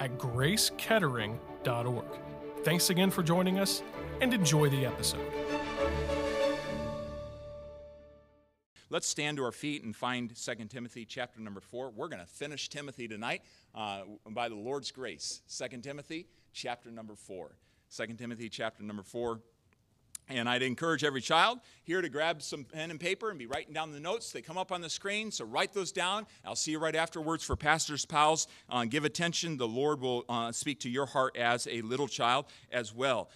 at gracekettering.org. Thanks again for joining us and enjoy the episode. Let's stand to our feet and find 2 Timothy chapter number 4. We're going to finish Timothy tonight uh, by the Lord's grace. 2 Timothy chapter number 4. 2 Timothy chapter number 4. And I'd encourage every child here to grab some pen and paper and be writing down the notes. They come up on the screen, so write those down. I'll see you right afterwards for Pastor's Pals. Uh, give attention. The Lord will uh, speak to your heart as a little child as well.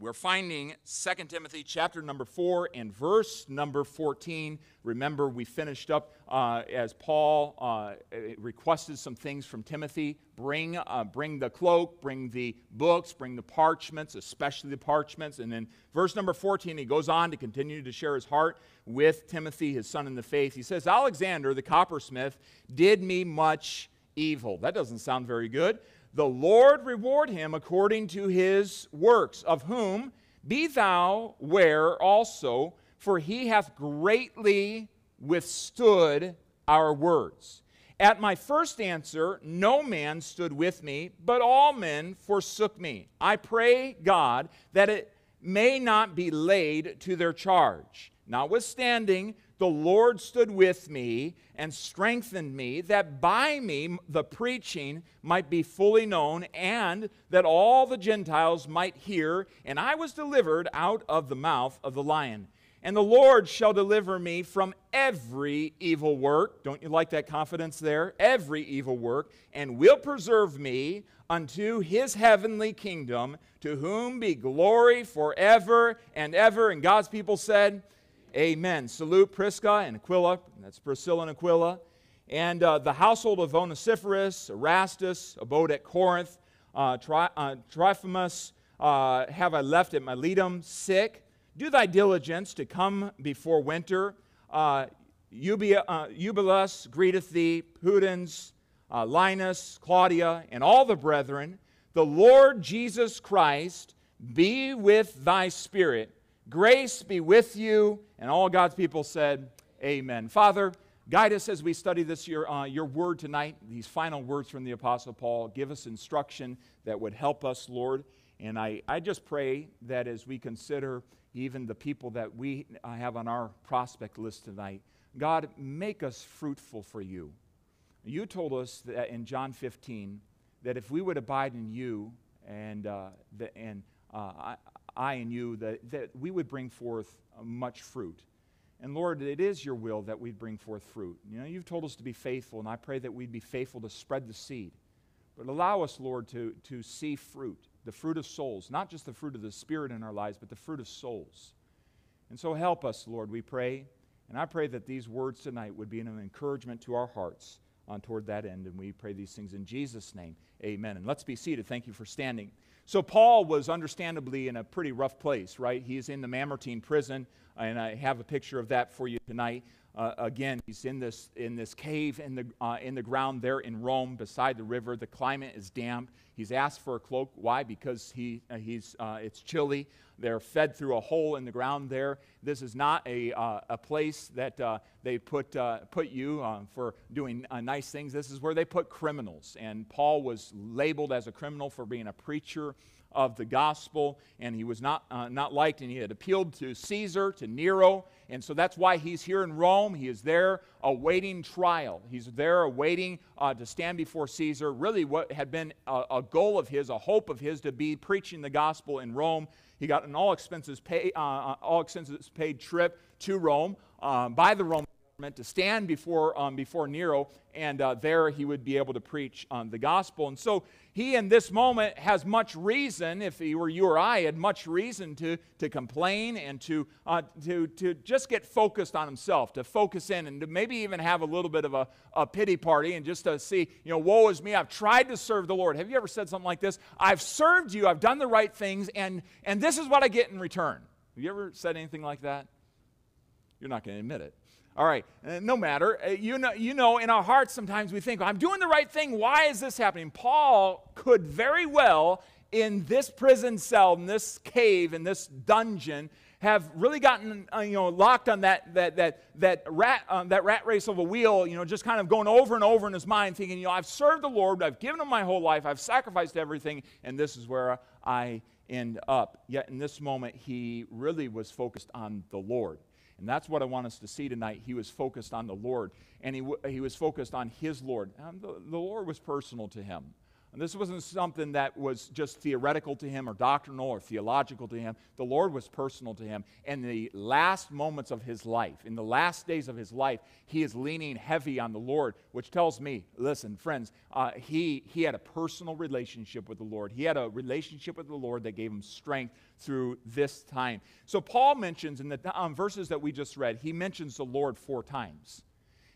We're finding 2 Timothy chapter number 4 and verse number 14. Remember, we finished up uh, as Paul uh, requested some things from Timothy bring, uh, bring the cloak, bring the books, bring the parchments, especially the parchments. And then verse number 14, he goes on to continue to share his heart with Timothy, his son in the faith. He says, Alexander, the coppersmith, did me much evil. That doesn't sound very good the Lord reward him according to his works, of whom be thou ware also, for he hath greatly withstood our words. At my first answer, no man stood with me, but all men forsook me. I pray God that it may not be laid to their charge. Notwithstanding, the Lord stood with me and strengthened me, that by me the preaching might be fully known, and that all the Gentiles might hear. And I was delivered out of the mouth of the lion. And the Lord shall deliver me from every evil work. Don't you like that confidence there? Every evil work, and will preserve me unto his heavenly kingdom, to whom be glory forever and ever. And God's people said, Amen. Salute Prisca and Aquila. That's Priscilla and Aquila. And uh, the household of Onesiphorus, Erastus, abode at Corinth. Uh, Tri- uh, uh, have I left at Miletum, sick. Do thy diligence to come before winter. Uh, Eubulus uh, greeteth thee, Pudens, Linus, Claudia, and all the brethren. The Lord Jesus Christ be with thy spirit. Grace be with you. And all God's people said, Amen. Father, guide us as we study this your, uh, your word tonight, these final words from the Apostle Paul. Give us instruction that would help us, Lord. And I, I just pray that as we consider even the people that we uh, have on our prospect list tonight, God, make us fruitful for you. You told us that in John 15 that if we would abide in you and, uh, the, and uh, I, I and you, that, that we would bring forth uh, much fruit. And Lord, it is your will that we'd bring forth fruit. You know, you've told us to be faithful, and I pray that we'd be faithful to spread the seed. But allow us, Lord, to, to see fruit, the fruit of souls, not just the fruit of the Spirit in our lives, but the fruit of souls. And so help us, Lord, we pray. And I pray that these words tonight would be an encouragement to our hearts on toward that end. And we pray these things in Jesus' name. Amen. And let's be seated. Thank you for standing. So, Paul was understandably in a pretty rough place, right? He's in the Mamertine prison, and I have a picture of that for you tonight. Uh, again, he's in this, in this cave in the, uh, in the ground there in Rome beside the river. The climate is damp. He's asked for a cloak. Why? Because he, uh, he's, uh, it's chilly. They're fed through a hole in the ground there. This is not a, uh, a place that uh, they put, put you for doing nice things. This is where they put criminals. And Paul was labeled as a criminal for being a preacher of the gospel, and he was not, uh, not liked, and he had appealed to Caesar, to Nero, and so that's why he's here in Rome. He is there awaiting trial. He's there awaiting uh, to stand before Caesar. Really, what had been a, a, goal of his, a hope of his, to be preaching the gospel in Rome. He got an all expenses, pay, uh, uh all expenses paid trip to Rome uh, by the Roman meant to stand before, um, before Nero, and uh, there he would be able to preach um, the gospel. And so he, in this moment, has much reason, if he were you or I, had much reason to, to complain and to, uh, to, to just get focused on himself, to focus in, and to maybe even have a little bit of a, a pity party and just to see, you know, woe is me, I've tried to serve the Lord. Have you ever said something like this? I've served you, I've done the right things, and, and this is what I get in return. Have you ever said anything like that? You're not going to admit it. All right, uh, no matter. Uh, you, know, you know, in our hearts, sometimes we think, I'm doing the right thing. Why is this happening? Paul could very well, in this prison cell, in this cave, in this dungeon, have really gotten uh, you know locked on that that that that rat um, that rat race of a wheel you know just kind of going over and over in his mind thinking you know I've served the Lord I've given him my whole life I've sacrificed everything and this is where I end up yet in this moment he really was focused on the Lord and that's what I want us to see tonight. He was focused on the Lord, and he, w- he was focused on his Lord. The, the Lord was personal to him. And this wasn't something that was just theoretical to him or doctrinal or theological to him. The Lord was personal to him. In the last moments of his life, in the last days of his life, he is leaning heavy on the Lord, which tells me, listen, friends, uh, he, he had a personal relationship with the Lord. He had a relationship with the Lord that gave him strength through this time. So Paul mentions in the um, verses that we just read, he mentions the Lord four times.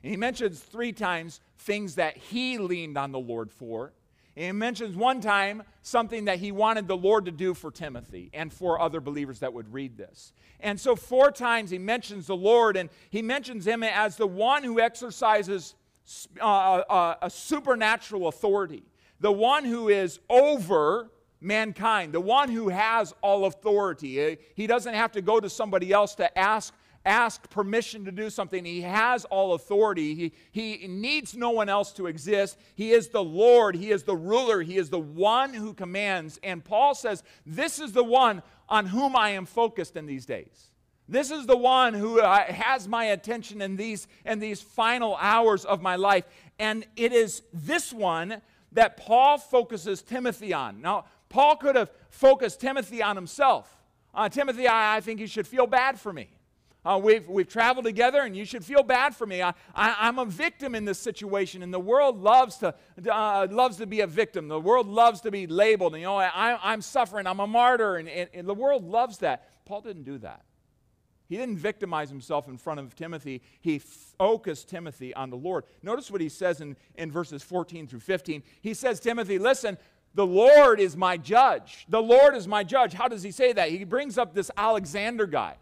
And he mentions three times things that he leaned on the Lord for. And he mentions one time something that he wanted the Lord to do for Timothy and for other believers that would read this. And so, four times he mentions the Lord, and he mentions him as the one who exercises uh, uh, a supernatural authority, the one who is over mankind, the one who has all authority. He doesn't have to go to somebody else to ask asked permission to do something. He has all authority. He, he needs no one else to exist. He is the Lord. He is the ruler. He is the one who commands. And Paul says, This is the one on whom I am focused in these days. This is the one who uh, has my attention in these, in these final hours of my life. And it is this one that Paul focuses Timothy on. Now, Paul could have focused Timothy on himself. Uh, Timothy, I, I think you should feel bad for me. Uh, we've, we've traveled together, and you should feel bad for me. I, I, am a victim in this situation, and the world loves to, uh, loves to be a victim. The world loves to be labeled. You know, I, am suffering. I'm a martyr, and, and, and the world loves that. Paul didn't do that. He didn't victimize himself in front of Timothy. He focused Timothy on the Lord. Notice what he says in, in verses 14 through 15. He says, Timothy, listen, the Lord is my judge. The Lord is my judge. How does he say that? He brings up this Alexander guy.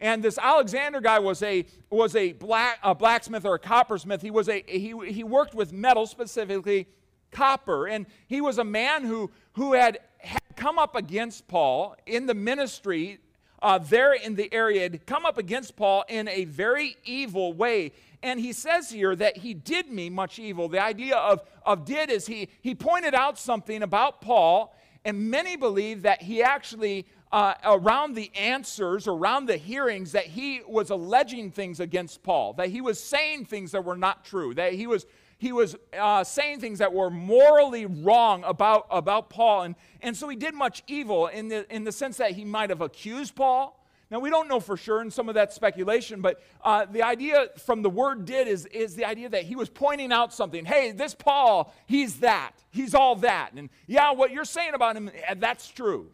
And this Alexander guy was a, was a, black, a blacksmith or a coppersmith. He, was a, he, he worked with metal, specifically copper. And he was a man who, who had, had come up against Paul in the ministry uh, there in the area, had come up against Paul in a very evil way. And he says here that he did me much evil. The idea of, of did is he, he pointed out something about Paul, and many believe that he actually uh, around the answers, around the hearings, that he was alleging things against Paul, that he was saying things that were not true, that he was he was uh, saying things that were morally wrong about, about Paul. And, and so he did much evil in the, in the sense that he might have accused Paul. Now, we don't know for sure, and some of that speculation, but uh, the idea from the word did is, is the idea that he was pointing out something. Hey, this Paul, he's that. He's all that. And yeah, what you're saying about him, that's true.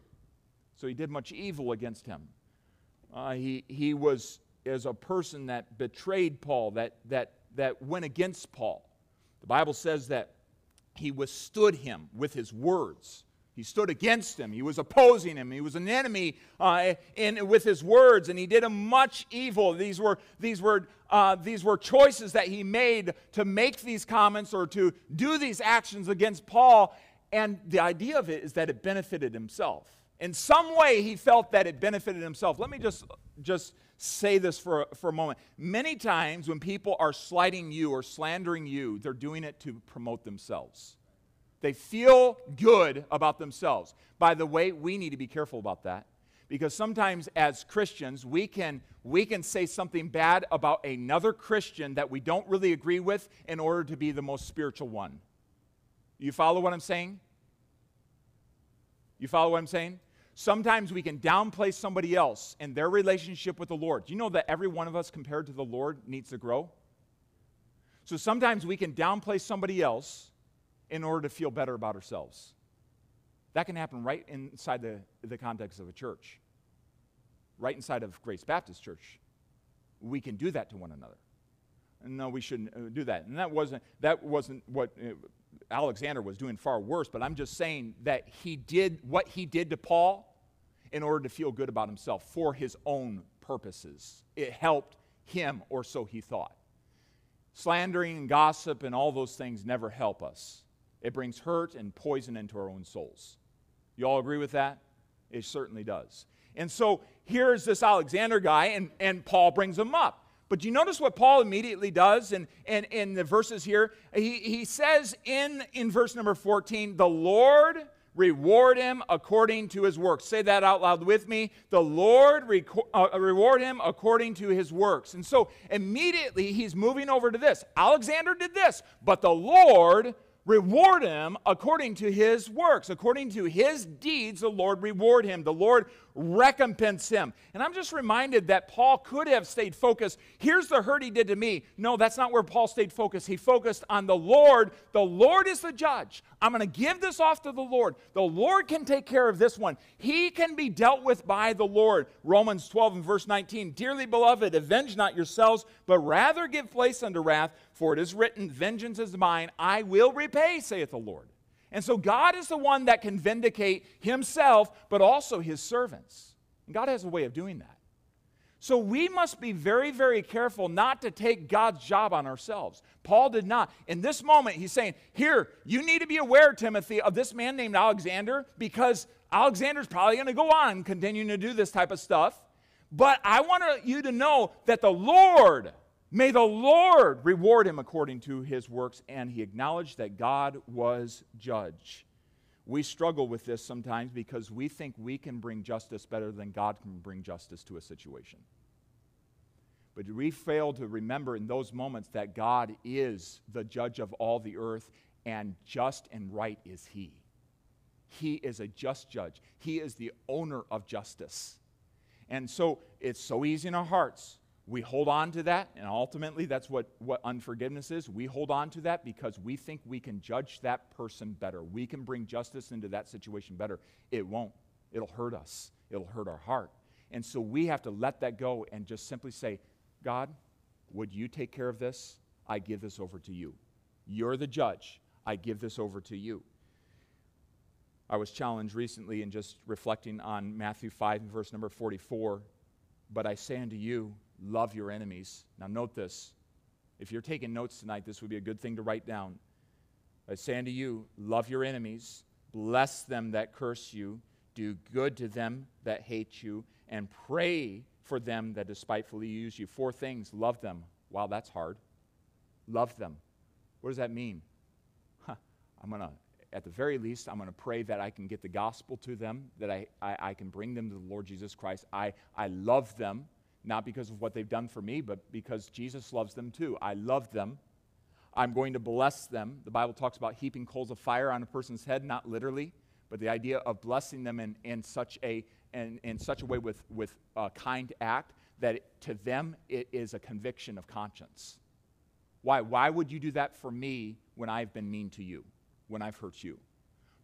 So he did much evil against him. Uh, he, he was as a person that betrayed Paul, that, that, that went against Paul. The Bible says that he withstood him with his words. He stood against him. He was opposing him. He was an enemy uh, in, with his words, and he did him much evil. These were, these, were, uh, these were choices that he made to make these comments or to do these actions against Paul. And the idea of it is that it benefited himself in some way he felt that it benefited himself let me just just say this for, for a moment many times when people are slighting you or slandering you they're doing it to promote themselves they feel good about themselves. By the way we need to be careful about that. Because sometimes as christians we can we can say something bad about another christian that we don't really agree with in order to be the most spiritual one. You follow what i'm saying? You follow what i'm saying? Sometimes we can downplay somebody else and their relationship with the Lord. Do you know that every one of us, compared to the Lord, needs to grow? So sometimes we can downplay somebody else in order to feel better about ourselves. That can happen right inside the, the context of a church, right inside of Grace Baptist Church. We can do that to one another. No, we shouldn't uh, do that. And that wasn't, that wasn't what uh, Alexander was doing far worse, but I'm just saying that he did what he did to Paul in order to feel good about himself for his own purposes. It helped him, or so he thought. Slandering and gossip and all those things never help us. It brings hurt and poison into our own souls. You all agree with that? It certainly does. And so here's this Alexander guy, and, and Paul brings him up. But you notice what Paul immediately does in, in, in the verses here? He, he says in, in verse number 14, the Lord reward him according to his works. Say that out loud with me. The Lord reco- uh, reward him according to his works. And so immediately he's moving over to this. Alexander did this, but the Lord reward him according to his works. According to his deeds, the Lord reward him. The Lord recompense him. And I'm just reminded that Paul could have stayed focused. Here's the hurt he did to me. No, that's not where Paul stayed focused. He focused on the Lord. The Lord is the judge. I'm going to give this off to the Lord. The Lord can take care of this one. He can be dealt with by the Lord. Romans 12 and verse 19. Dearly beloved, avenge not yourselves, but rather give place unto wrath, for it is written, Vengeance is mine, I will repay, saith the Lord. And so God is the one that can vindicate himself, but also his servants. And God has a way of doing that. So we must be very, very careful not to take God's job on ourselves. Paul did not. In this moment, he's saying, Here, you need to be aware, Timothy, of this man named Alexander, because Alexander's probably going to go on continuing to do this type of stuff. But I want you to know that the Lord May the Lord reward him according to his works. And he acknowledged that God was judge. We struggle with this sometimes because we think we can bring justice better than God can bring justice to a situation. But we fail to remember in those moments that God is the judge of all the earth, and just and right is He. He is a just judge, He is the owner of justice. And so it's so easy in our hearts we hold on to that, and ultimately that's what, what unforgiveness is. We hold on to that because we think we can judge that person better. We can bring justice into that situation better. It won't. It'll hurt us, it'll hurt our heart. And so we have to let that go and just simply say, God, would you take care of this? I give this over to you. You're the judge. I give this over to you. I was challenged recently in just reflecting on Matthew 5 and verse number 44. But I say unto you, love your enemies. Now, note this. If you're taking notes tonight, this would be a good thing to write down. I say unto you, love your enemies, bless them that curse you, do good to them that hate you, and pray for them that despitefully use you. Four things love them. Wow, that's hard. Love them. What does that mean? Huh, I'm going to, at the very least, I'm going to pray that I can get the gospel to them, that I, I, I can bring them to the Lord Jesus Christ. I, I love them not because of what they've done for me, but because Jesus loves them too. I love them. I'm going to bless them. The Bible talks about heaping coals of fire on a person's head, not literally, but the idea of blessing them in, in, such, a, in, in such a way with, with a kind act that it, to them it is a conviction of conscience. Why? Why would you do that for me when I've been mean to you, when I've hurt you?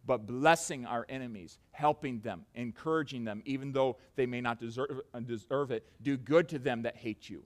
But blessing our enemies, helping them, encouraging them, even though they may not deserve, uh, deserve it. Do good to them that hate you.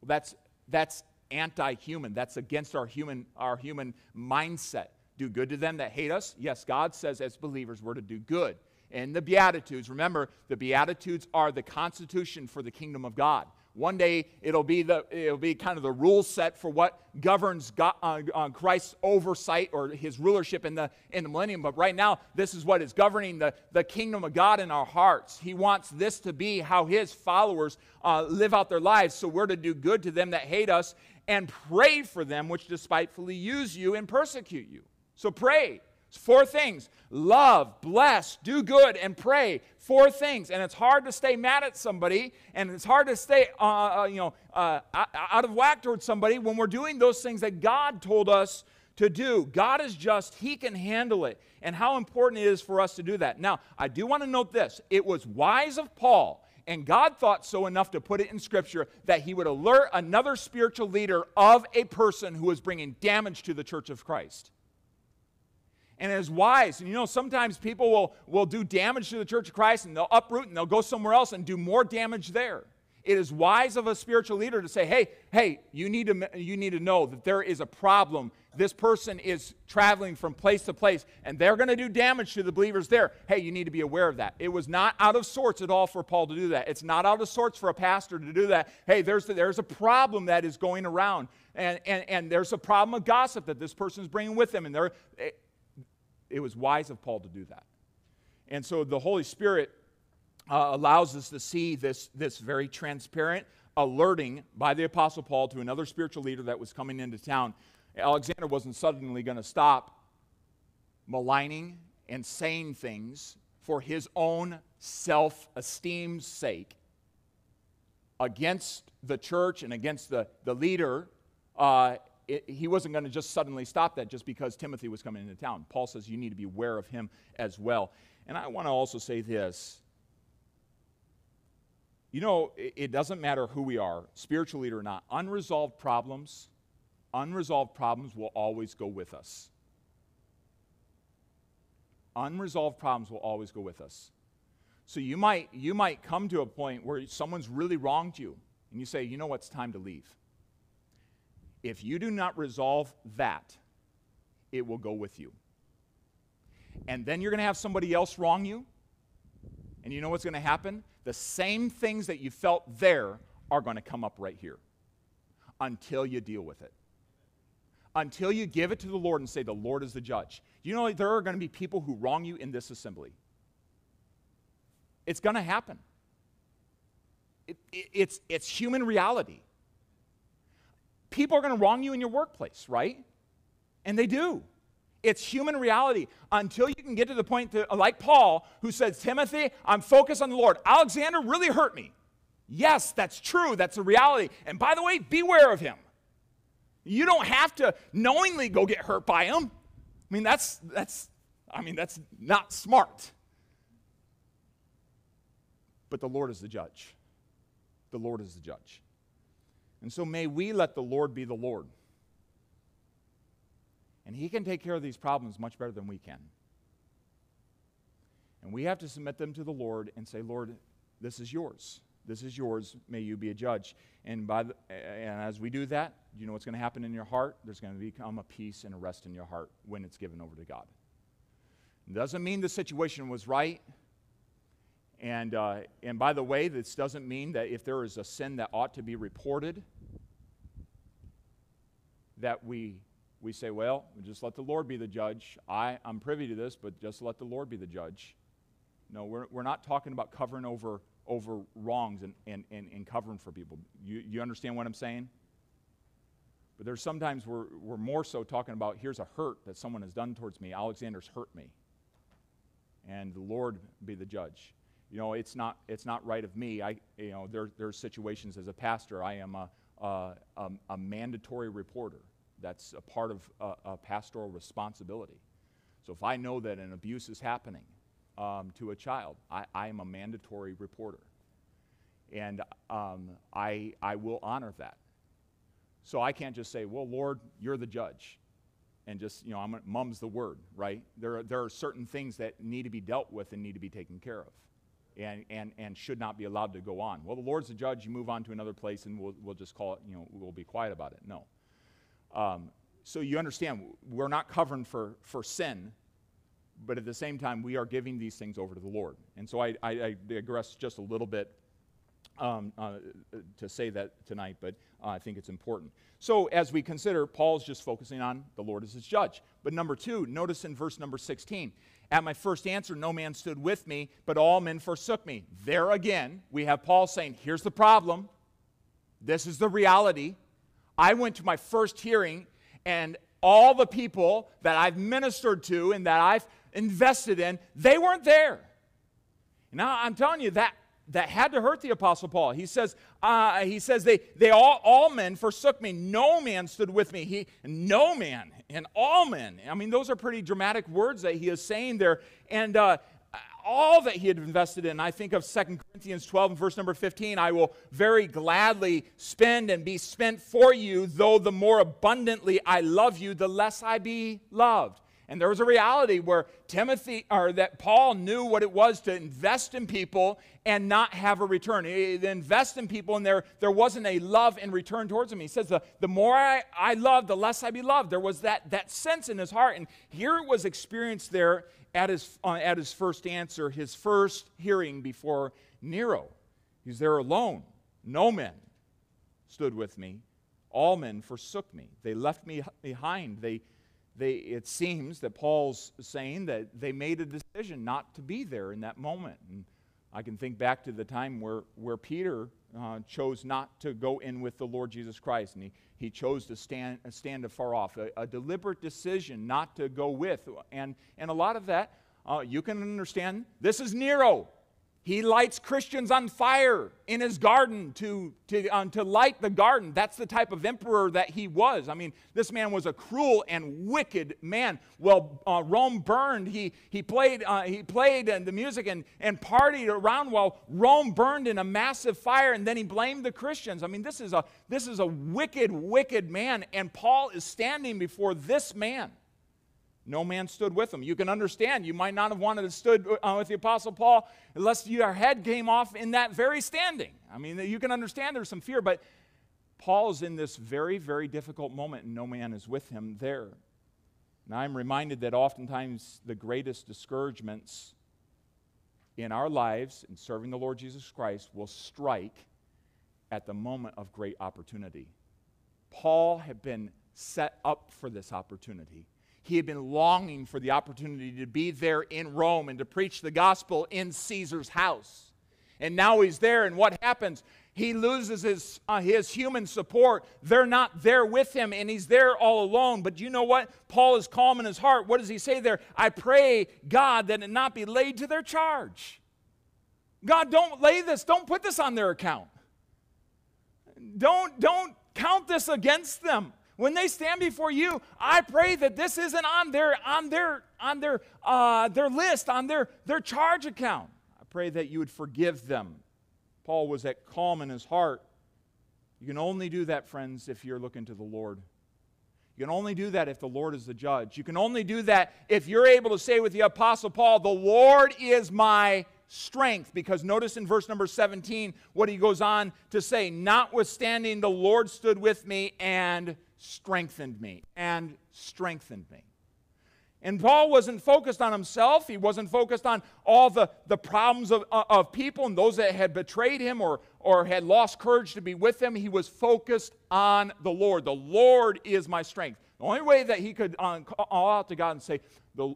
Well, that's, that's anti-human. That's against our human, our human mindset. Do good to them that hate us. Yes, God says as believers we're to do good. And the Beatitudes, remember, the Beatitudes are the constitution for the kingdom of God. One day it'll be, the, it'll be kind of the rule set for what governs God, uh, uh, Christ's oversight or his rulership in the, in the millennium. But right now, this is what is governing the, the kingdom of God in our hearts. He wants this to be how his followers uh, live out their lives. So we're to do good to them that hate us and pray for them which despitefully use you and persecute you. So pray. Four things love, bless, do good, and pray. Four things. And it's hard to stay mad at somebody, and it's hard to stay uh, uh, you know, uh, out of whack towards somebody when we're doing those things that God told us to do. God is just, He can handle it. And how important it is for us to do that. Now, I do want to note this it was wise of Paul. And God thought so enough to put it in Scripture that he would alert another spiritual leader of a person who was bringing damage to the church of Christ and is wise. And you know, sometimes people will, will do damage to the church of Christ and they'll uproot and they'll go somewhere else and do more damage there. It is wise of a spiritual leader to say, hey, hey, you need to, you need to know that there is a problem. This person is traveling from place to place and they're going to do damage to the believers there. Hey, you need to be aware of that. It was not out of sorts at all for Paul to do that. It's not out of sorts for a pastor to do that. Hey, there's, there's a problem that is going around and, and, and there's a problem of gossip that this person is bringing with them. And they're, eh, it was wise of Paul to do that. And so the Holy Spirit uh, allows us to see this, this very transparent alerting by the Apostle Paul to another spiritual leader that was coming into town. Alexander wasn't suddenly going to stop maligning and saying things for his own self esteem's sake against the church and against the, the leader uh, it, he wasn't going to just suddenly stop that just because Timothy was coming into town. Paul says you need to be aware of him as well. And I want to also say this. You know, it, doesn't matter who we are, spiritual leader or not, unresolved problems, unresolved problems will always go with us. Unresolved problems will always go with us. So you might, you might come to a point where someone's really wronged you, and you say, you know what, it's time to leave. If you do not resolve that, it will go with you. And then you're going to have somebody else wrong you. And you know what's going to happen? The same things that you felt there are going to come up right here until you deal with it. Until you give it to the Lord and say, The Lord is the judge. You know, there are going to be people who wrong you in this assembly. It's going to happen. It, it, it's, it's human reality people are going to wrong you in your workplace, right? And they do. It's human reality until you can get to the point, to, like Paul, who says, Timothy, I'm focused on the Lord. Alexander really hurt me. Yes, that's true. That's a reality. And by the way, beware of him. You don't have to knowingly go get hurt by him. I mean, that's, that's, I mean, that's not smart. But the Lord is the judge. The Lord is the judge. And so may we let the Lord be the Lord. And He can take care of these problems much better than we can. And we have to submit them to the Lord and say, Lord, this is yours. This is yours. May you be a judge. And, by the, and as we do that, you know what's going to happen in your heart? There's going to become a peace and a rest in your heart when it's given over to God. It doesn't mean the situation was right. And, uh, and by the way, this doesn't mean that if there is a sin that ought to be reported, that we, we say, well, just let the Lord be the judge. I, I'm privy to this, but just let the Lord be the judge. No, we're, we're not talking about covering over, over wrongs and, and, and, and covering for people. You, you understand what I'm saying? But there's sometimes we're, we're more so talking about here's a hurt that someone has done towards me. Alexander's hurt me. And the Lord be the judge you know, it's not, it's not right of me. I, you know, there, there's situations as a pastor, I am a, a, a, a mandatory reporter. That's a part of a, a, pastoral responsibility. So if I know that an abuse is happening um, to a child, I, I, am a mandatory reporter. And um, I, I will honor that. So I can't just say, well, Lord, you're the judge. And just, you know, I'm, mum's the word, right? There are, there are certain things that need to be dealt with and need to be taken care of and, and, and should not be allowed to go on. Well, the Lord's the judge, you move on to another place and we'll, we'll just call it, you know, we'll be quiet about it. No. Um, so you understand, we're not covering for, for sin, but at the same time, we are giving these things over to the Lord. And so I, I, I digress just a little bit um, uh, to say that tonight, but uh, I think it's important. So, as we consider, Paul's just focusing on the Lord as his judge. But number two, notice in verse number 16 At my first answer, no man stood with me, but all men forsook me. There again, we have Paul saying, Here's the problem. This is the reality. I went to my first hearing, and all the people that I've ministered to and that I've invested in, they weren't there. Now, I'm telling you that that had to hurt the apostle paul he says uh, he says they, they all, all men forsook me no man stood with me he no man and all men i mean those are pretty dramatic words that he is saying there and uh, all that he had invested in. I think of 2 Corinthians 12 and verse number 15. I will very gladly spend and be spent for you, though the more abundantly I love you, the less I be loved. And there was a reality where Timothy, or that Paul knew what it was to invest in people and not have a return. He invest in people, and there, there wasn't a love in return towards him. He says, the, the more I, I love, the less I be loved. There was that, that sense in his heart. And here it was experienced there at his, uh, at his first answer, his first hearing before Nero. He's there alone. No men stood with me. All men forsook me. They left me behind. They, they, it seems that Paul's saying that they made a decision not to be there in that moment. And I can think back to the time where, where Peter uh, chose not to go in with the Lord Jesus Christ, and he, he chose to stand, stand afar off. A, a deliberate decision not to go with. And, and a lot of that, uh, you can understand. This is Nero. He lights Christians on fire in his garden to, to, um, to light the garden. That's the type of emperor that he was. I mean, this man was a cruel and wicked man. Well, uh, Rome burned. He, he played, uh, he played and the music and, and partied around while Rome burned in a massive fire, and then he blamed the Christians. I mean, this is a, this is a wicked, wicked man, and Paul is standing before this man. No man stood with him. You can understand. You might not have wanted to stood uh, with the Apostle Paul unless your head came off in that very standing. I mean, you can understand there's some fear, but Paul is in this very, very difficult moment, and no man is with him there. Now, I'm reminded that oftentimes the greatest discouragements in our lives in serving the Lord Jesus Christ will strike at the moment of great opportunity. Paul had been set up for this opportunity. He had been longing for the opportunity to be there in Rome and to preach the gospel in Caesar's house. And now he's there, and what happens? He loses his, uh, his human support. They're not there with him, and he's there all alone. But you know what? Paul is calm in his heart. What does he say there? I pray, God, that it not be laid to their charge. God, don't lay this, don't put this on their account. Don't, don't count this against them when they stand before you, I pray that this isn't on their on their on their uh, their list, on their their charge account. I pray that you would forgive them. Paul was at calm in his heart. You can only do that, friends, if you're looking to the Lord. You can only do that if the Lord is the judge. You can only do that if you're able to say with the Apostle Paul, The Lord is my strength. Because notice in verse number 17 what he goes on to say, Notwithstanding, the Lord stood with me and strengthened me and strengthened me. And Paul wasn't focused on himself. He wasn't focused on all the, the problems of, uh, of people and those that had betrayed him or, or had lost courage to be with him. He was focused on the Lord. The Lord is my strength. The only way that he could uh, call out to God and say, the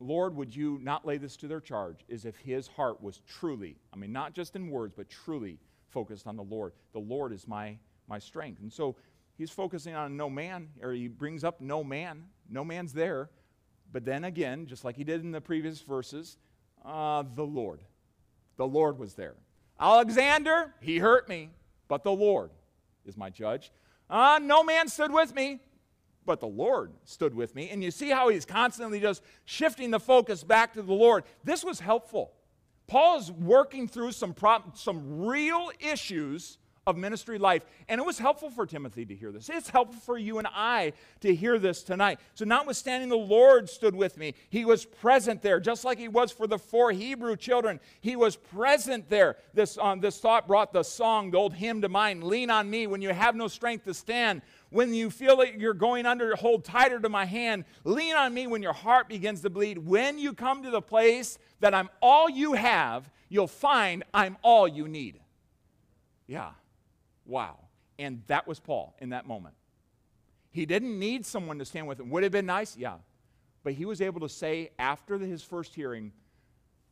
Lord, would you not lay this to their charge, is if his heart was truly, I mean, not just in words, but truly focused on the Lord. The Lord is my, my strength. And so he's focusing on no man, or he brings up no man. No man's there. But then again, just like he did in the previous verses, uh, the Lord. The Lord was there. Alexander, he hurt me, but the Lord is my judge. Uh, no man stood with me, but the Lord stood with me. And you see how he's constantly just shifting the focus back to the Lord. This was helpful. Paul is working through some, pro- some real issues of ministry life. And it was helpful for Timothy to hear this. It's helpful for you and I to hear this tonight. So, notwithstanding the Lord stood with me, he was present there, just like he was for the four Hebrew children. He was present there. This, um, this thought brought the song, the old hymn to mind Lean on me when you have no strength to stand. When you feel that you're going under, hold tighter to my hand. Lean on me when your heart begins to bleed. When you come to the place that I'm all you have, you'll find I'm all you need. Yeah. Wow. And that was Paul in that moment. He didn't need someone to stand with him. Would it have been nice? Yeah. But he was able to say after his first hearing,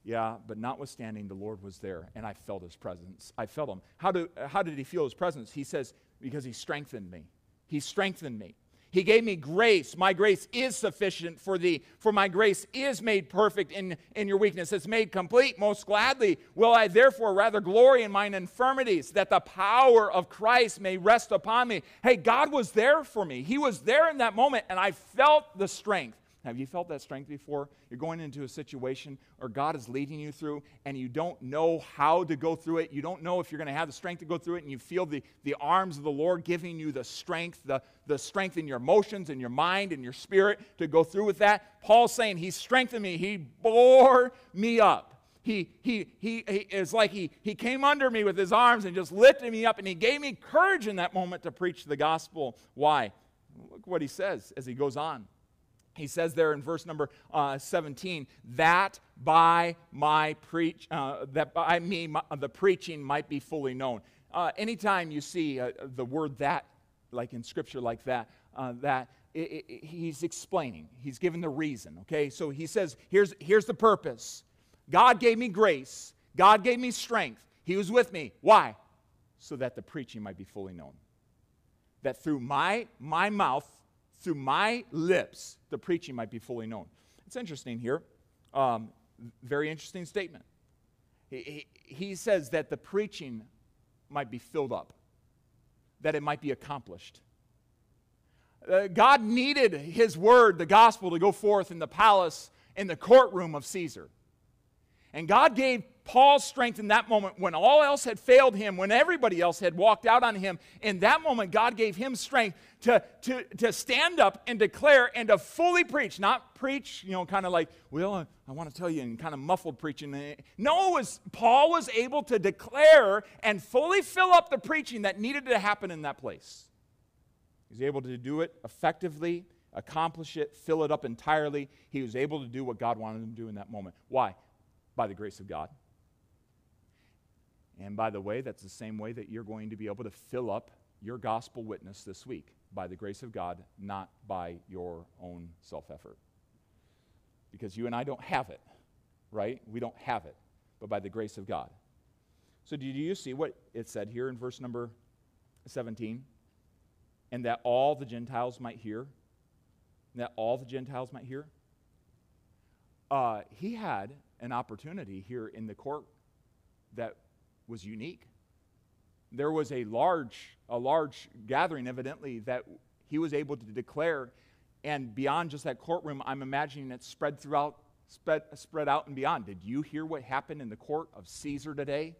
yeah, but notwithstanding, the Lord was there, and I felt his presence. I felt him. How, do, how did he feel his presence? He says, because he strengthened me. He strengthened me. He gave me grace. My grace is sufficient for thee, for my grace is made perfect in, in your weakness. It's made complete. Most gladly will I therefore rather glory in mine infirmities, that the power of Christ may rest upon me. Hey, God was there for me. He was there in that moment, and I felt the strength. Have you felt that strength before? You're going into a situation or God is leading you through and you don't know how to go through it. You don't know if you're going to have the strength to go through it, and you feel the, the arms of the Lord giving you the strength, the, the strength in your emotions and your mind and your spirit to go through with that. Paul's saying, He strengthened me, He bore me up. He, he, he, he is like he, he came under me with his arms and just lifted me up, and he gave me courage in that moment to preach the gospel. Why? Look what he says as he goes on. He says there in verse number uh, 17, that by my preach, uh, that by me my, the preaching might be fully known. Uh, anytime you see uh, the word that, like in scripture like that, uh, that it, it, he's explaining, he's given the reason. Okay, so he says, here's here's the purpose. God gave me grace. God gave me strength. He was with me. Why? So that the preaching might be fully known. That through my my mouth through my lips, the preaching might be fully known. It's interesting here. Um, very interesting statement. He, he, he says that the preaching might be filled up, that it might be accomplished. Uh, God needed his word, the gospel, to go forth in the palace, in the courtroom of Caesar. And God gave Paul's strength in that moment when all else had failed him, when everybody else had walked out on him. In that moment, God gave him strength to, to, to stand up and declare and to fully preach, not preach, you know, kind of like, well, I, I want to tell you, and kind of muffled preaching. No, was, Paul was able to declare and fully fill up the preaching that needed to happen in that place. He was able to do it effectively, accomplish it, fill it up entirely. He was able to do what God wanted him to do in that moment. Why? By the grace of God. And by the way, that's the same way that you're going to be able to fill up your gospel witness this week by the grace of God, not by your own self effort. Because you and I don't have it, right? We don't have it, but by the grace of God. So, do you see what it said here in verse number 17? And that all the Gentiles might hear? That all the Gentiles might hear? Uh, he had an opportunity here in the court that was unique. There was a large, a large gathering, evidently, that he was able to declare. And beyond just that courtroom, I'm imagining it spread throughout, spread, spread out and beyond. Did you hear what happened in the court of Caesar today?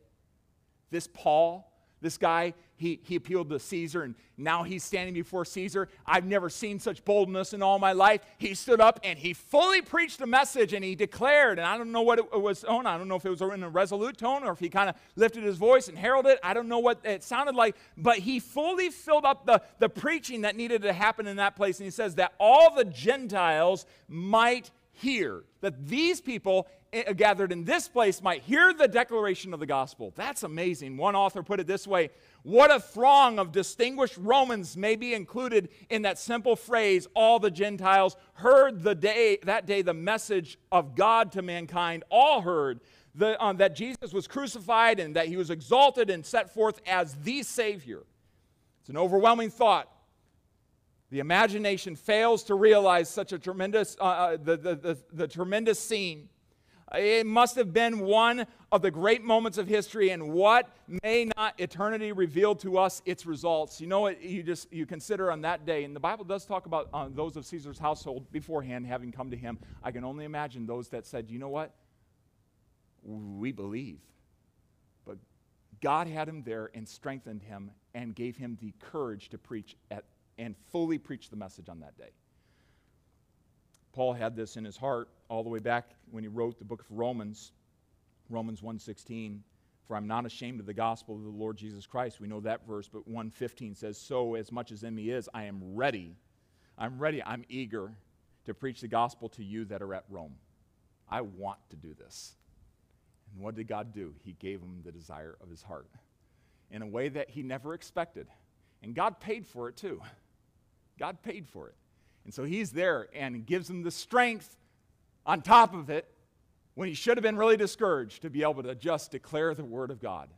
This Paul, this guy, he, he appealed to Caesar, and now he's standing before Caesar. I've never seen such boldness in all my life. He stood up and he fully preached a message and he declared, and I don't know what it was on. I don't know if it was in a resolute tone or if he kind of lifted his voice and heralded. It. I don't know what it sounded like, but he fully filled up the, the preaching that needed to happen in that place. And he says that all the Gentiles might hear, that these people gathered in this place might hear the declaration of the gospel. That's amazing. One author put it this way What a throng of distinguished Romans may be included in that simple phrase, all the Gentiles heard the day, that day the message of God to mankind. All heard the, um, that Jesus was crucified and that he was exalted and set forth as the Savior. It's an overwhelming thought the imagination fails to realize such a tremendous, uh, uh, the, the, the, the tremendous scene. It must have been one of the great moments of history, and what may not eternity reveal to us its results? You know what you just you consider on that day, and the Bible does talk about uh, those of Caesar's household beforehand having come to him. I can only imagine those that said, "You know what? We believe." But God had him there and strengthened him and gave him the courage to preach at and fully preach the message on that day. Paul had this in his heart all the way back when he wrote the book of Romans, Romans 1:16, for I'm not ashamed of the gospel of the Lord Jesus Christ. We know that verse, but 1:15 says, "So as much as in me is, I am ready. I'm ready. I'm eager to preach the gospel to you that are at Rome. I want to do this." And what did God do? He gave him the desire of his heart in a way that he never expected. And God paid for it too. God paid for it. And so he's there and gives him the strength on top of it when he should have been really discouraged to be able to just declare the word of God.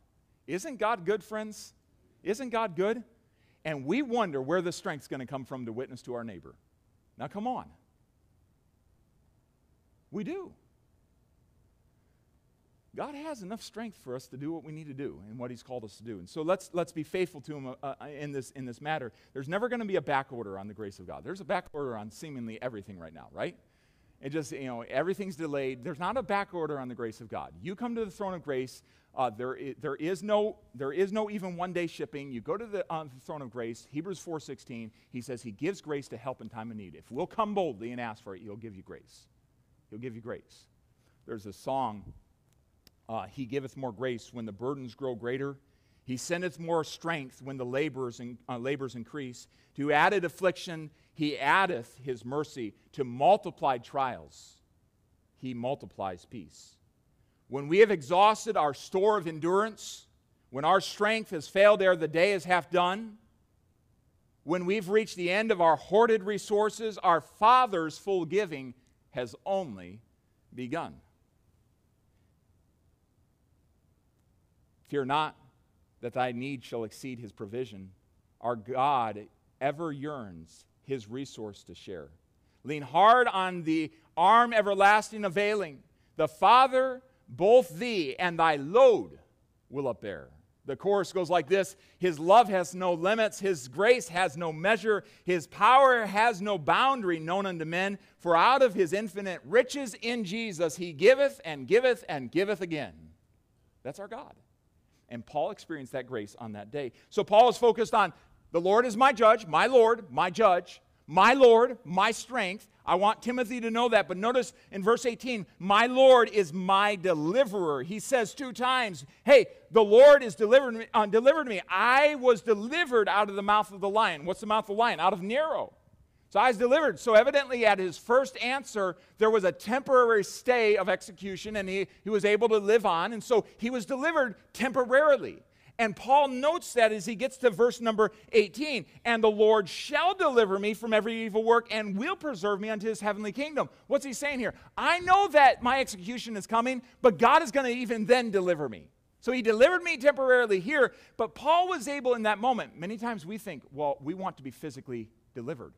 Isn't God good, friends? Isn't God good? and we wonder where the strength's going to come from to witness to our neighbor. Now, come on. We do. God has enough strength for us to do what we need to do and what He's called us to do. And so let's, let's be faithful to Him uh, uh in, this, in this matter. There's never going to be a back order on the grace of God. There's a back order on seemingly everything right now, right? It just, you know, everything's delayed. There's not a back order on the grace of God. You come to the throne of grace. Uh, there, is, there, is no, there is no even one day shipping. You go to the, uh, the throne of grace. Hebrews 4.16, he says he gives grace to help in time of need. If we'll come boldly and ask for it, he'll give you grace. He'll give you grace. There's a song uh, he giveth more grace when the burdens grow greater. He sendeth more strength when the labors, in, uh, labors increase. To added affliction, he addeth his mercy. To multiplied trials, he multiplies peace. When we have exhausted our store of endurance, when our strength has failed ere the day is half done, when we've reached the end of our hoarded resources, our Father's full giving has only begun. Fear not that thy need shall exceed his provision. Our God ever yearns his resource to share. Lean hard on the arm everlasting availing. The Father, both thee and thy load will upbear. The chorus goes like this His love has no limits, His grace has no measure, His power has no boundary known unto men. For out of His infinite riches in Jesus, He giveth and giveth and giveth again. That's our God. And Paul experienced that grace on that day. So Paul is focused on the Lord is my judge, my Lord, my judge, my Lord, my strength. I want Timothy to know that. But notice in verse 18, my Lord is my deliverer. He says two times, hey, the Lord is delivered me, uh, delivered me. I was delivered out of the mouth of the lion. What's the mouth of the lion? Out of Nero. So I was delivered. So evidently, at his first answer, there was a temporary stay of execution and he, he was able to live on. And so he was delivered temporarily. And Paul notes that as he gets to verse number 18 and the Lord shall deliver me from every evil work and will preserve me unto his heavenly kingdom. What's he saying here? I know that my execution is coming, but God is going to even then deliver me. So he delivered me temporarily here, but Paul was able in that moment. Many times we think, well, we want to be physically delivered.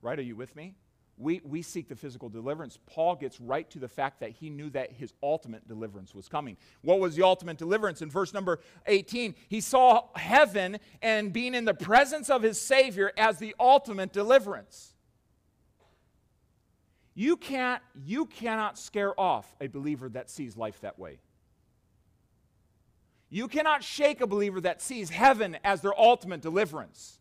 Right? Are you with me? We, we seek the physical deliverance. Paul gets right to the fact that he knew that his ultimate deliverance was coming. What was the ultimate deliverance? In verse number 18, he saw heaven and being in the presence of his Savior as the ultimate deliverance. You can't, you cannot scare off a believer that sees life that way. You cannot shake a believer that sees heaven as their ultimate deliverance.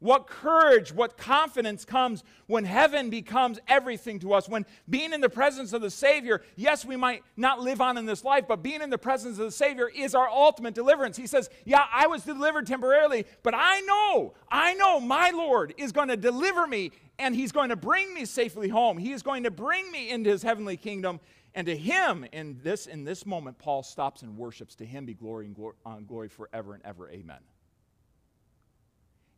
What courage, what confidence comes when heaven becomes everything to us. When being in the presence of the Savior, yes, we might not live on in this life, but being in the presence of the Savior is our ultimate deliverance. He says, Yeah, I was delivered temporarily, but I know, I know my Lord is going to deliver me and He's going to bring me safely home. He is going to bring me into His heavenly kingdom. And to Him, in this, in this moment, Paul stops and worships. To Him be glory and glory, uh, glory forever and ever. Amen.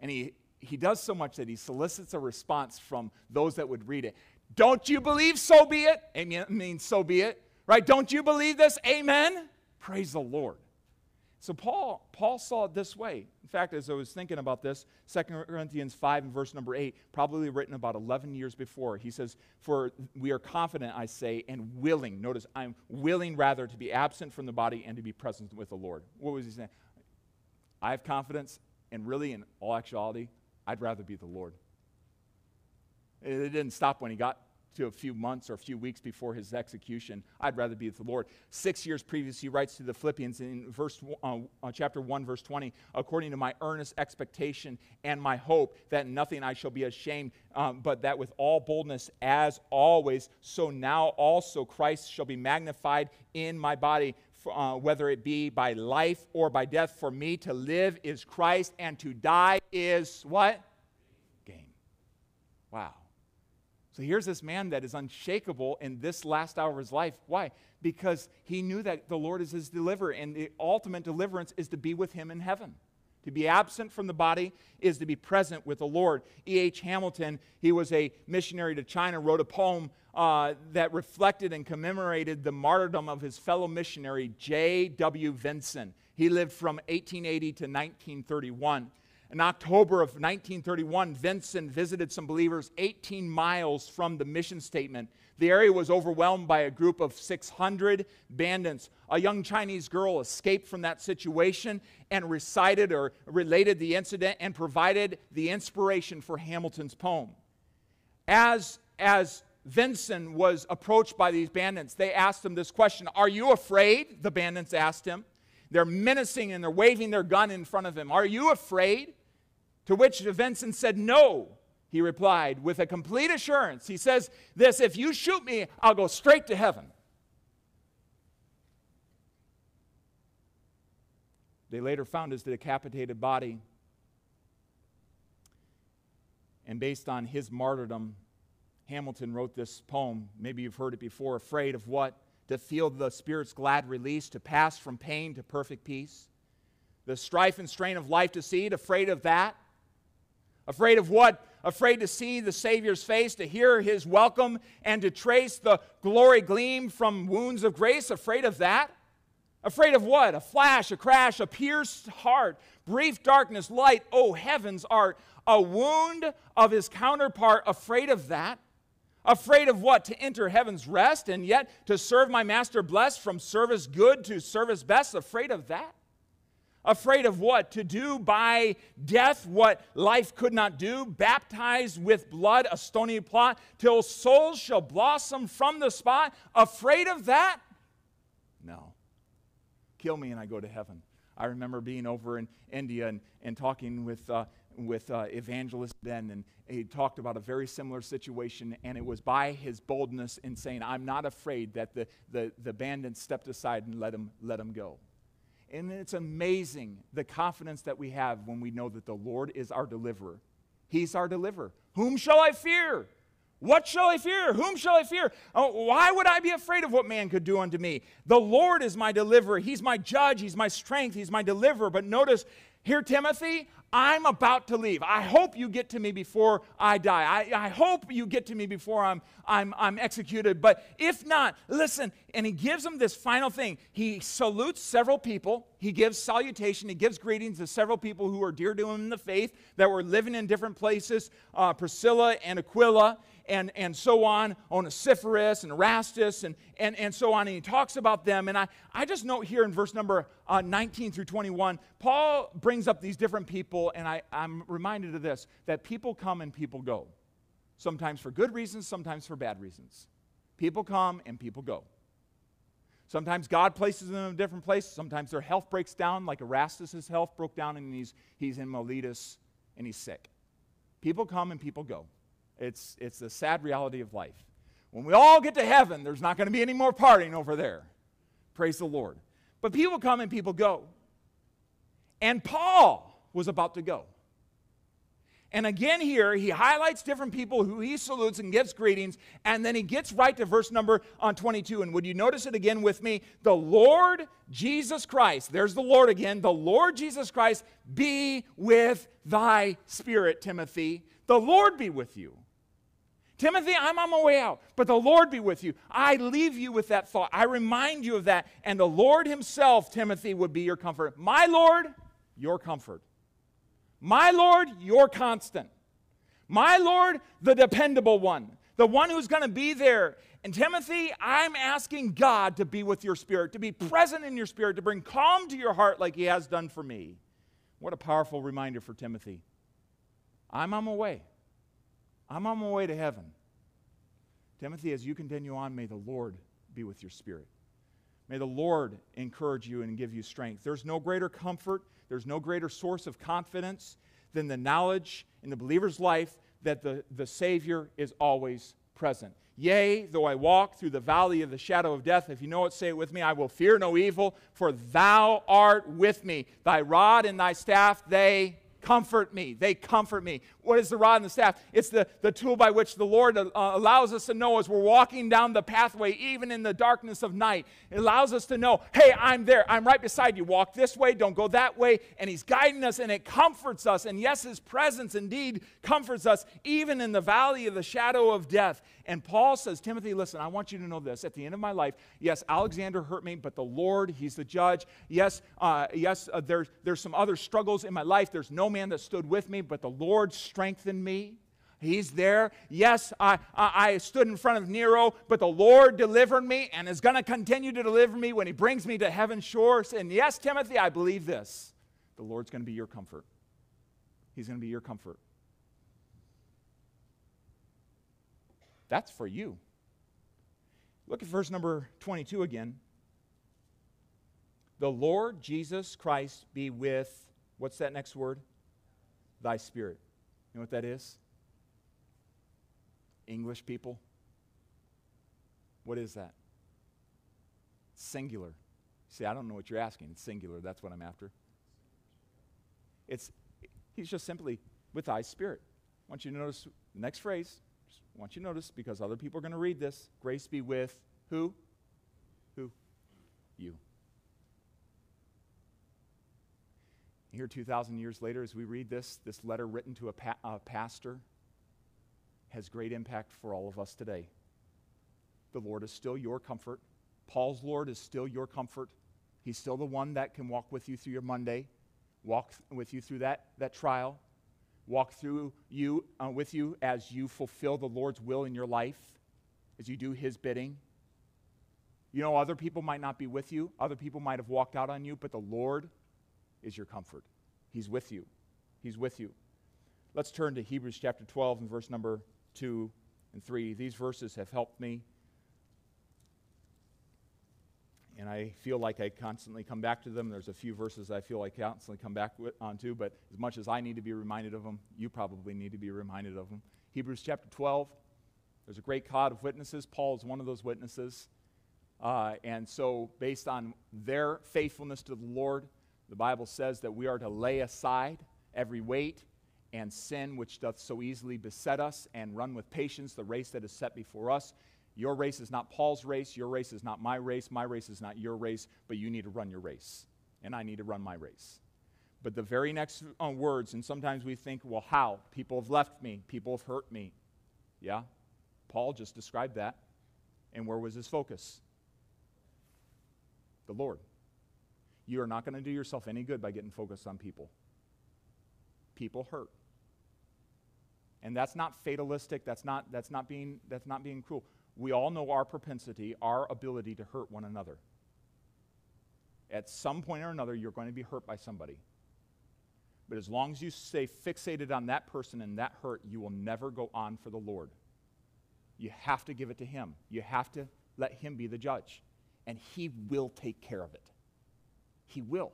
And he he does so much that he solicits a response from those that would read it. Don't you believe? So be it. Amen means so be it. Right? Don't you believe this? Amen. Praise the Lord. So Paul, Paul saw it this way. In fact, as I was thinking about this, 2 Corinthians 5 and verse number 8, probably written about 11 years before, he says, For we are confident, I say, and willing. Notice, I'm willing rather to be absent from the body and to be present with the Lord. What was he saying? I have confidence, and really, in all actuality, I'd rather be the Lord. It didn't stop when he got to a few months or a few weeks before his execution. I'd rather be the Lord. Six years previous, he writes to the Philippians in verse, uh, uh, chapter 1, verse 20, according to my earnest expectation and my hope that nothing I shall be ashamed, um, but that with all boldness, as always, so now also Christ shall be magnified in my body. Uh, whether it be by life or by death. For me to live is Christ, and to die is what? Gain. Wow. So here's this man that is unshakable in this last hour of his life. Why? Because he knew that the Lord is his deliverer, and the ultimate deliverance is to be with him in heaven, to be absent from the body is to be present with the Lord. E.H. Hamilton, he was a missionary to China, wrote a poem uh, that reflected and commemorated the martyrdom of his fellow missionary, J.W. Vinson. He lived from 1880 to 1931. In October of 1931, Vinson visited some believers 18 miles from the mission statement. The area was overwhelmed by a group of 600 bandits. A young Chinese girl escaped from that situation and recited or related the incident and provided the inspiration for Hamilton's poem. As, as Vinson was approached by these bandits, they asked him this question Are you afraid? The bandits asked him. They're menacing and they're waving their gun in front of him. Are you afraid? To which Vinson said, No, he replied with a complete assurance. He says, This, if you shoot me, I'll go straight to heaven. They later found his decapitated body. And based on his martyrdom, Hamilton wrote this poem. Maybe you've heard it before Afraid of what? To feel the Spirit's glad release, to pass from pain to perfect peace. The strife and strain of life to see, afraid of that. Afraid of what? Afraid to see the Savior's face, to hear his welcome, and to trace the glory gleam from wounds of grace. Afraid of that? Afraid of what? A flash, a crash, a pierced heart, brief darkness, light, oh heaven's art, a wound of his counterpart. Afraid of that? Afraid of what? To enter heaven's rest and yet to serve my master blessed from service good to service best. Afraid of that? Afraid of what? To do by death what life could not do, baptized with blood a stony plot, till souls shall blossom from the spot. Afraid of that? No. Kill me and I go to heaven. I remember being over in India and, and talking with, uh, with uh, evangelist Ben, and he talked about a very similar situation, and it was by his boldness in saying, I'm not afraid that the, the, the bandits stepped aside and let him, let him go. And it's amazing the confidence that we have when we know that the Lord is our deliverer. He's our deliverer. Whom shall I fear? What shall I fear? Whom shall I fear? Oh, why would I be afraid of what man could do unto me? The Lord is my deliverer. He's my judge. He's my strength. He's my deliverer. But notice here, Timothy, I'm about to leave. I hope you get to me before I die. I, I hope you get to me before I'm, I'm, I'm executed. But if not, listen. And he gives them this final thing. He salutes several people. He gives salutation. He gives greetings to several people who are dear to him in the faith that were living in different places uh, Priscilla and Aquila and, and so on, Onesiphorus and Erastus and, and, and so on. And he talks about them. And I, I just note here in verse number uh, 19 through 21, Paul brings up these different people, and I, I'm reminded of this that people come and people go. Sometimes for good reasons, sometimes for bad reasons. People come and people go. Sometimes God places them in a different place. Sometimes their health breaks down, like Erastus' health broke down, and he's, he's in Miletus and he's sick. People come and people go. It's, it's the sad reality of life. When we all get to heaven, there's not going to be any more partying over there. Praise the Lord. But people come and people go. And Paul was about to go. And again, here, he highlights different people who he salutes and gives greetings, and then he gets right to verse number on 22. And would you notice it again with me? The Lord Jesus Christ, there's the Lord again, the Lord Jesus Christ be with thy spirit, Timothy. The Lord be with you. Timothy, I'm on my way out, but the Lord be with you. I leave you with that thought. I remind you of that. And the Lord Himself, Timothy, would be your comfort. My Lord, your comfort. My Lord, your constant. My Lord, the dependable one, the one who's going to be there. And Timothy, I'm asking God to be with your spirit, to be present in your spirit, to bring calm to your heart like He has done for me. What a powerful reminder for Timothy. I'm on my way. I'm on my way to heaven. Timothy, as you continue on, may the Lord be with your spirit. May the Lord encourage you and give you strength. There's no greater comfort, there's no greater source of confidence than the knowledge in the believer's life that the, the Savior is always present. Yea, though I walk through the valley of the shadow of death, if you know it, say it with me I will fear no evil, for thou art with me. Thy rod and thy staff, they comfort me. They comfort me. What is the rod and the staff? It's the, the tool by which the Lord uh, allows us to know as we're walking down the pathway, even in the darkness of night. It allows us to know, hey, I'm there. I'm right beside you. Walk this way, don't go that way. And He's guiding us and it comforts us. And yes, His presence indeed comforts us, even in the valley of the shadow of death. And Paul says, Timothy, listen, I want you to know this. At the end of my life, yes, Alexander hurt me, but the Lord, He's the judge. Yes, uh, yes, uh, there's, there's some other struggles in my life. There's no man that stood with me, but the Lord strengthened me. He's there. Yes, I, I, I, stood in front of Nero, but the Lord delivered me and is going to continue to deliver me when He brings me to heaven's shores. And yes, Timothy, I believe this. The Lord's going to be your comfort. He's going to be your comfort. That's for you. Look at verse number 22 again. The Lord Jesus Christ be with, what's that next word? Thy spirit. You know what that is? English people. What is that? Singular. See, I don't know what you're asking. It's singular. That's what I'm after. It's he's just simply with thy spirit. I want you to notice the next phrase. I want you to notice because other people are going to read this. Grace be with who? Who? You. Here, 2,000 years later, as we read this, this letter written to a, pa- a pastor has great impact for all of us today. The Lord is still your comfort. Paul's Lord is still your comfort. He's still the one that can walk with you through your Monday, walk th- with you through that, that trial, walk through you uh, with you as you fulfill the Lord's will in your life, as you do his bidding. You know, other people might not be with you, other people might have walked out on you, but the Lord is your comfort. He's with you. He's with you. Let's turn to Hebrews chapter 12 and verse number 2 and 3. These verses have helped me. And I feel like I constantly come back to them. There's a few verses I feel like I constantly come back onto, but as much as I need to be reminded of them, you probably need to be reminded of them. Hebrews chapter 12, there's a great cloud of witnesses. Paul is one of those witnesses. Uh, and so, based on their faithfulness to the Lord, the Bible says that we are to lay aside every weight and sin which doth so easily beset us, and run with patience the race that is set before us. Your race is not Paul's race. Your race is not my race. My race is not your race, but you need to run your race. And I need to run my race. But the very next uh, words, and sometimes we think, well, how? People have left me. People have hurt me. Yeah? Paul just described that. And where was his focus? The Lord. You are not going to do yourself any good by getting focused on people. People hurt. And that's not fatalistic, that's not, that's not, being, that's not being cruel. We all know our propensity, our ability to hurt one another. At some point or another, you're going to be hurt by somebody. But as long as you stay fixated on that person and that hurt, you will never go on for the Lord. You have to give it to Him. You have to let Him be the judge. And He will take care of it. He will.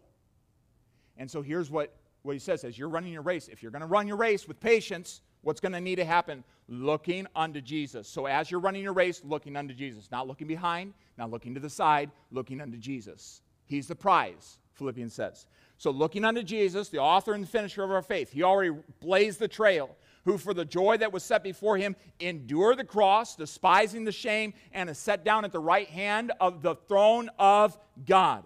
And so here's what, what he says as you're running your race, if you're going to run your race with patience, what's going to need to happen? Looking unto Jesus. So as you're running your race, looking unto Jesus. Not looking behind, not looking to the side, looking unto Jesus. He's the prize, Philippians says. So looking unto Jesus, the author and finisher of our faith, he already blazed the trail who for the joy that was set before him endured the cross, despising the shame, and is set down at the right hand of the throne of God.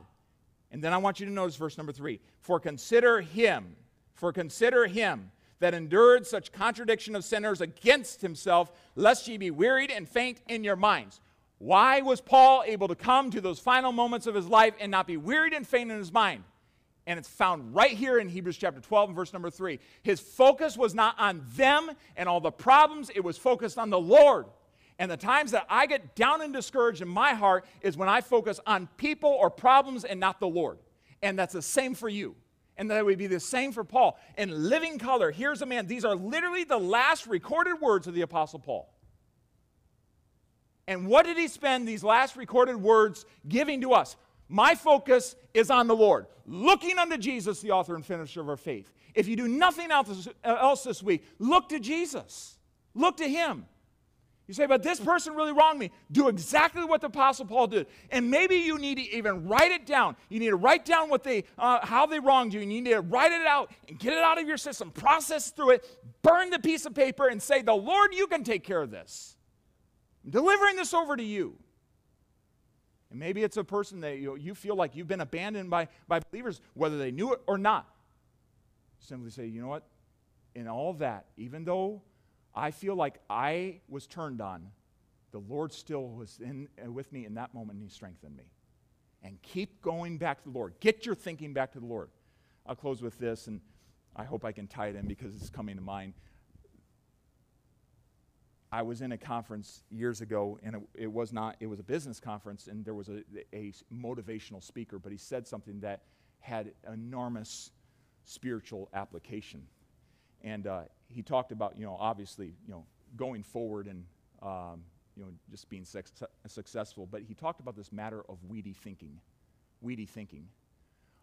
And then I want you to notice verse number three. For consider him, for consider him that endured such contradiction of sinners against himself, lest ye be wearied and faint in your minds. Why was Paul able to come to those final moments of his life and not be wearied and faint in his mind? And it's found right here in Hebrews chapter 12 and verse number 3. His focus was not on them and all the problems, it was focused on the Lord. And the times that I get down and discouraged in my heart is when I focus on people or problems and not the Lord. And that's the same for you. And that would be the same for Paul. In living color, here's a man. These are literally the last recorded words of the Apostle Paul. And what did he spend these last recorded words giving to us? My focus is on the Lord, looking unto Jesus, the author and finisher of our faith. If you do nothing else uh, this week, look to Jesus. Look to him. You say, but this person really wronged me. Do exactly what the Apostle Paul did. And maybe you need to even write it down. You need to write down what they, uh, how they wronged you. And you need to write it out and get it out of your system, process through it, burn the piece of paper, and say, The Lord, you can take care of this. I'm delivering this over to you. And maybe it's a person that you, you feel like you've been abandoned by, by believers, whether they knew it or not. Simply say, you know what? In all that, even though I feel like I was turned on. The Lord still was in, uh, with me in that moment and He strengthened me. And keep going back to the Lord. Get your thinking back to the Lord. I'll close with this, and I hope I can tie it in because it's coming to mind. I was in a conference years ago, and it, it, was not, it was a business conference, and there was a, a motivational speaker, but he said something that had enormous spiritual application. And uh, he talked about, you know, obviously, you know, going forward and, um, you know, just being successful. But he talked about this matter of weedy thinking, weedy thinking,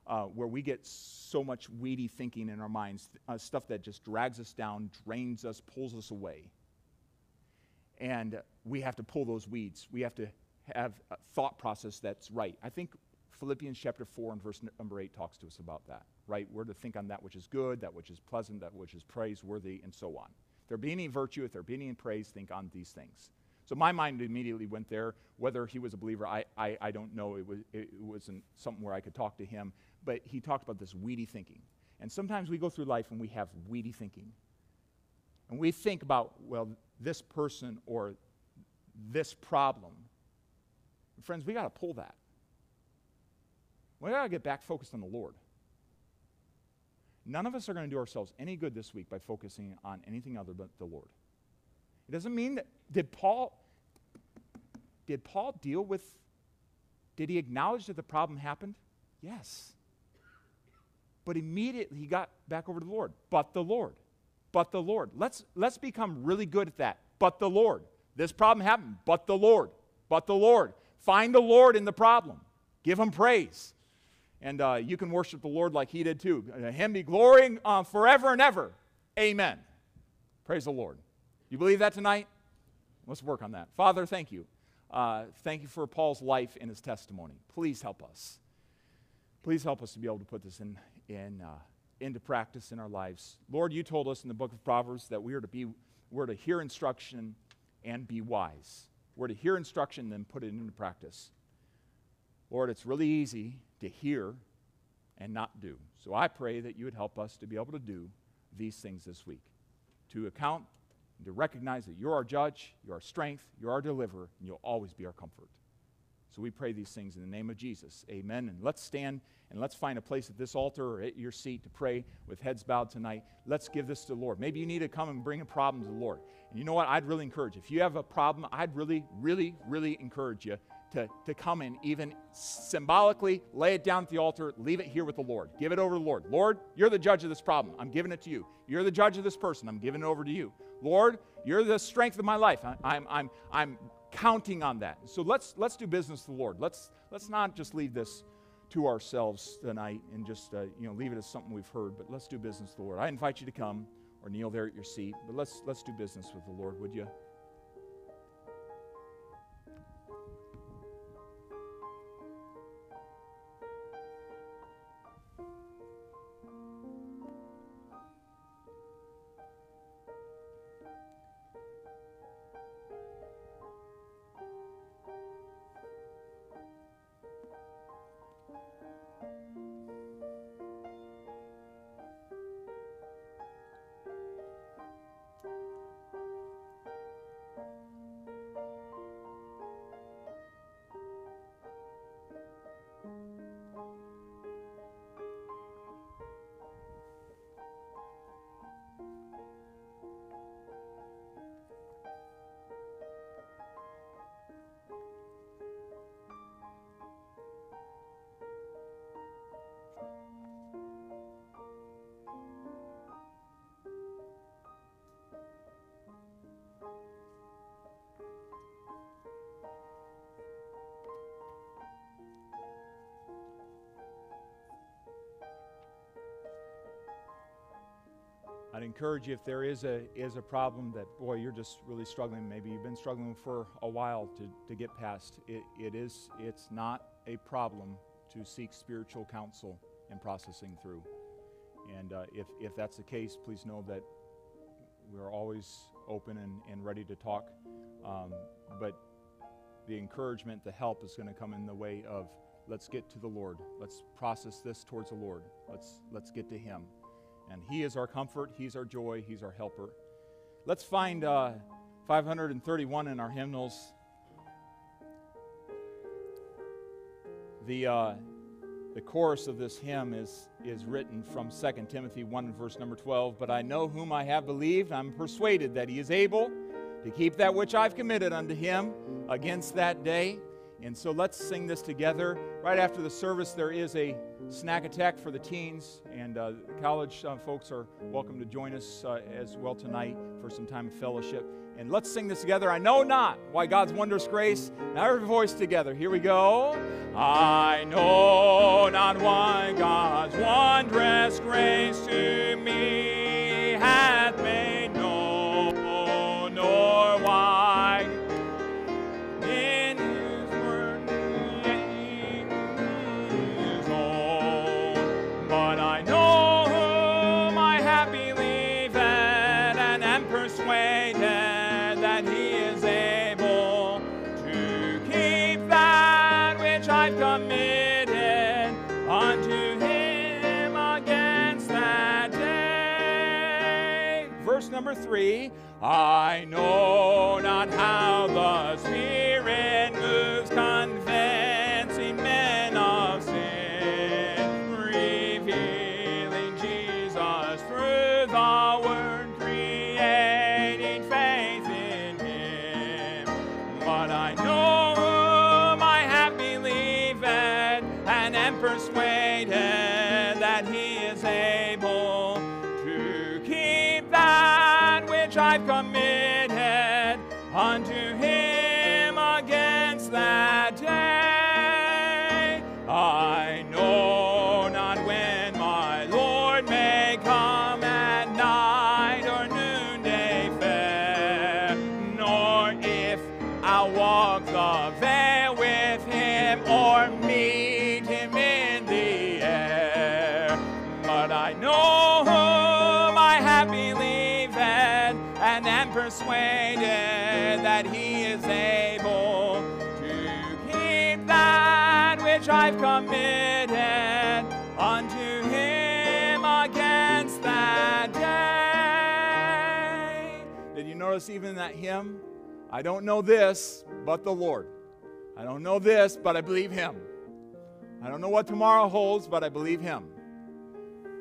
uh, where we get so much weedy thinking in our minds, uh, stuff that just drags us down, drains us, pulls us away. And we have to pull those weeds. We have to have a thought process that's right. I think Philippians chapter 4 and verse number 8 talks to us about that right? We're to think on that which is good, that which is pleasant, that which is praiseworthy, and so on. If there be any virtue, if there be any praise, think on these things. So my mind immediately went there. Whether he was a believer, I, I, I don't know. It, was, it wasn't something where I could talk to him. But he talked about this weedy thinking. And sometimes we go through life and we have weedy thinking. And we think about, well, this person or this problem. Friends, we got to pull that. We got to get back focused on the Lord. None of us are going to do ourselves any good this week by focusing on anything other but the Lord. It doesn't mean that did Paul did Paul deal with did he acknowledge that the problem happened? Yes. But immediately he got back over to the Lord. But the Lord. But the Lord. Let's let's become really good at that. But the Lord. This problem happened, but the Lord. But the Lord. Find the Lord in the problem. Give him praise. And uh, you can worship the Lord like he did too. Uh, him be glory uh, forever and ever. Amen. Praise the Lord. You believe that tonight? Let's work on that. Father, thank you. Uh, thank you for Paul's life and his testimony. Please help us. Please help us to be able to put this in, in, uh, into practice in our lives. Lord, you told us in the book of Proverbs that we are to be we're to hear instruction and be wise. We're to hear instruction and then put it into practice. Lord, it's really easy to hear and not do. So I pray that you would help us to be able to do these things this week to account and to recognize that you're our judge, you're our strength, you're our deliverer, and you'll always be our comfort. So we pray these things in the name of Jesus. Amen. And let's stand and let's find a place at this altar or at your seat to pray with heads bowed tonight. Let's give this to the Lord. Maybe you need to come and bring a problem to the Lord. And you know what? I'd really encourage you. If you have a problem, I'd really, really, really encourage you to, to come and even symbolically lay it down at the altar, leave it here with the Lord. Give it over to the Lord. Lord, you're the judge of this problem. I'm giving it to you. You're the judge of this person. I'm giving it over to you. Lord, you're the strength of my life. I, I'm, I'm, I'm counting on that. So let's, let's do business with the Lord. Let's, let's not just leave this to ourselves tonight and just uh, you know, leave it as something we've heard, but let's do business with the Lord. I invite you to come or kneel there at your seat, but let's, let's do business with the Lord, would you? I'd encourage you if there is a is a problem that boy you're just really struggling. Maybe you've been struggling for a while to, to get past. It, it is it's not a problem to seek spiritual counsel and processing through. And uh, if if that's the case, please know that we're always open and, and ready to talk. Um, but the encouragement, the help is going to come in the way of let's get to the Lord. Let's process this towards the Lord. Let's let's get to Him. And He is our comfort, He's our joy, He's our helper. Let's find uh, 531 in our hymnals. The, uh, the chorus of this hymn is, is written from 2 Timothy 1 verse number 12. But I know whom I have believed, I'm persuaded that he is able to keep that which I've committed unto him against that day. And so let's sing this together. Right after the service, there is a snack attack for the teens, and uh, college uh, folks are welcome to join us uh, as well tonight for some time of fellowship. And let's sing this together. I know not why God's wondrous grace. Now, every voice together. Here we go. I know not why God's wondrous grace to me number three. I know not how the Spirit moves, even in that hymn? I don't know this, but the Lord. I don't know this, but I believe Him. I don't know what tomorrow holds, but I believe Him.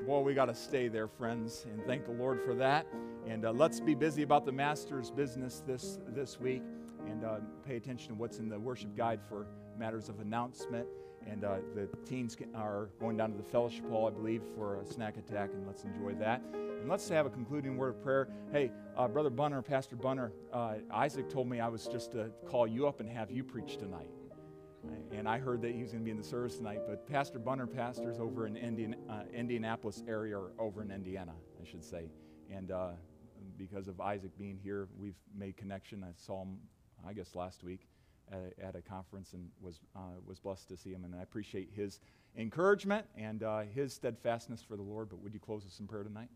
Boy, we got to stay there, friends, and thank the Lord for that. And uh, let's be busy about the Master's business this, this week and uh, pay attention to what's in the worship guide for matters of announcement. And uh, the teens are going down to the fellowship hall, I believe, for a snack attack, and let's enjoy that. And let's have a concluding word of prayer. Hey, uh, Brother Bunner, Pastor Bunner, uh, Isaac told me I was just to call you up and have you preach tonight. And I heard that he was going to be in the service tonight, but Pastor Bunner pastors over in Indian, uh, Indianapolis area, or over in Indiana, I should say. And uh, because of Isaac being here, we've made connection. I saw him, I guess, last week at a, at a conference and was, uh, was blessed to see him. And I appreciate his encouragement and uh, his steadfastness for the Lord. But would you close us in prayer tonight?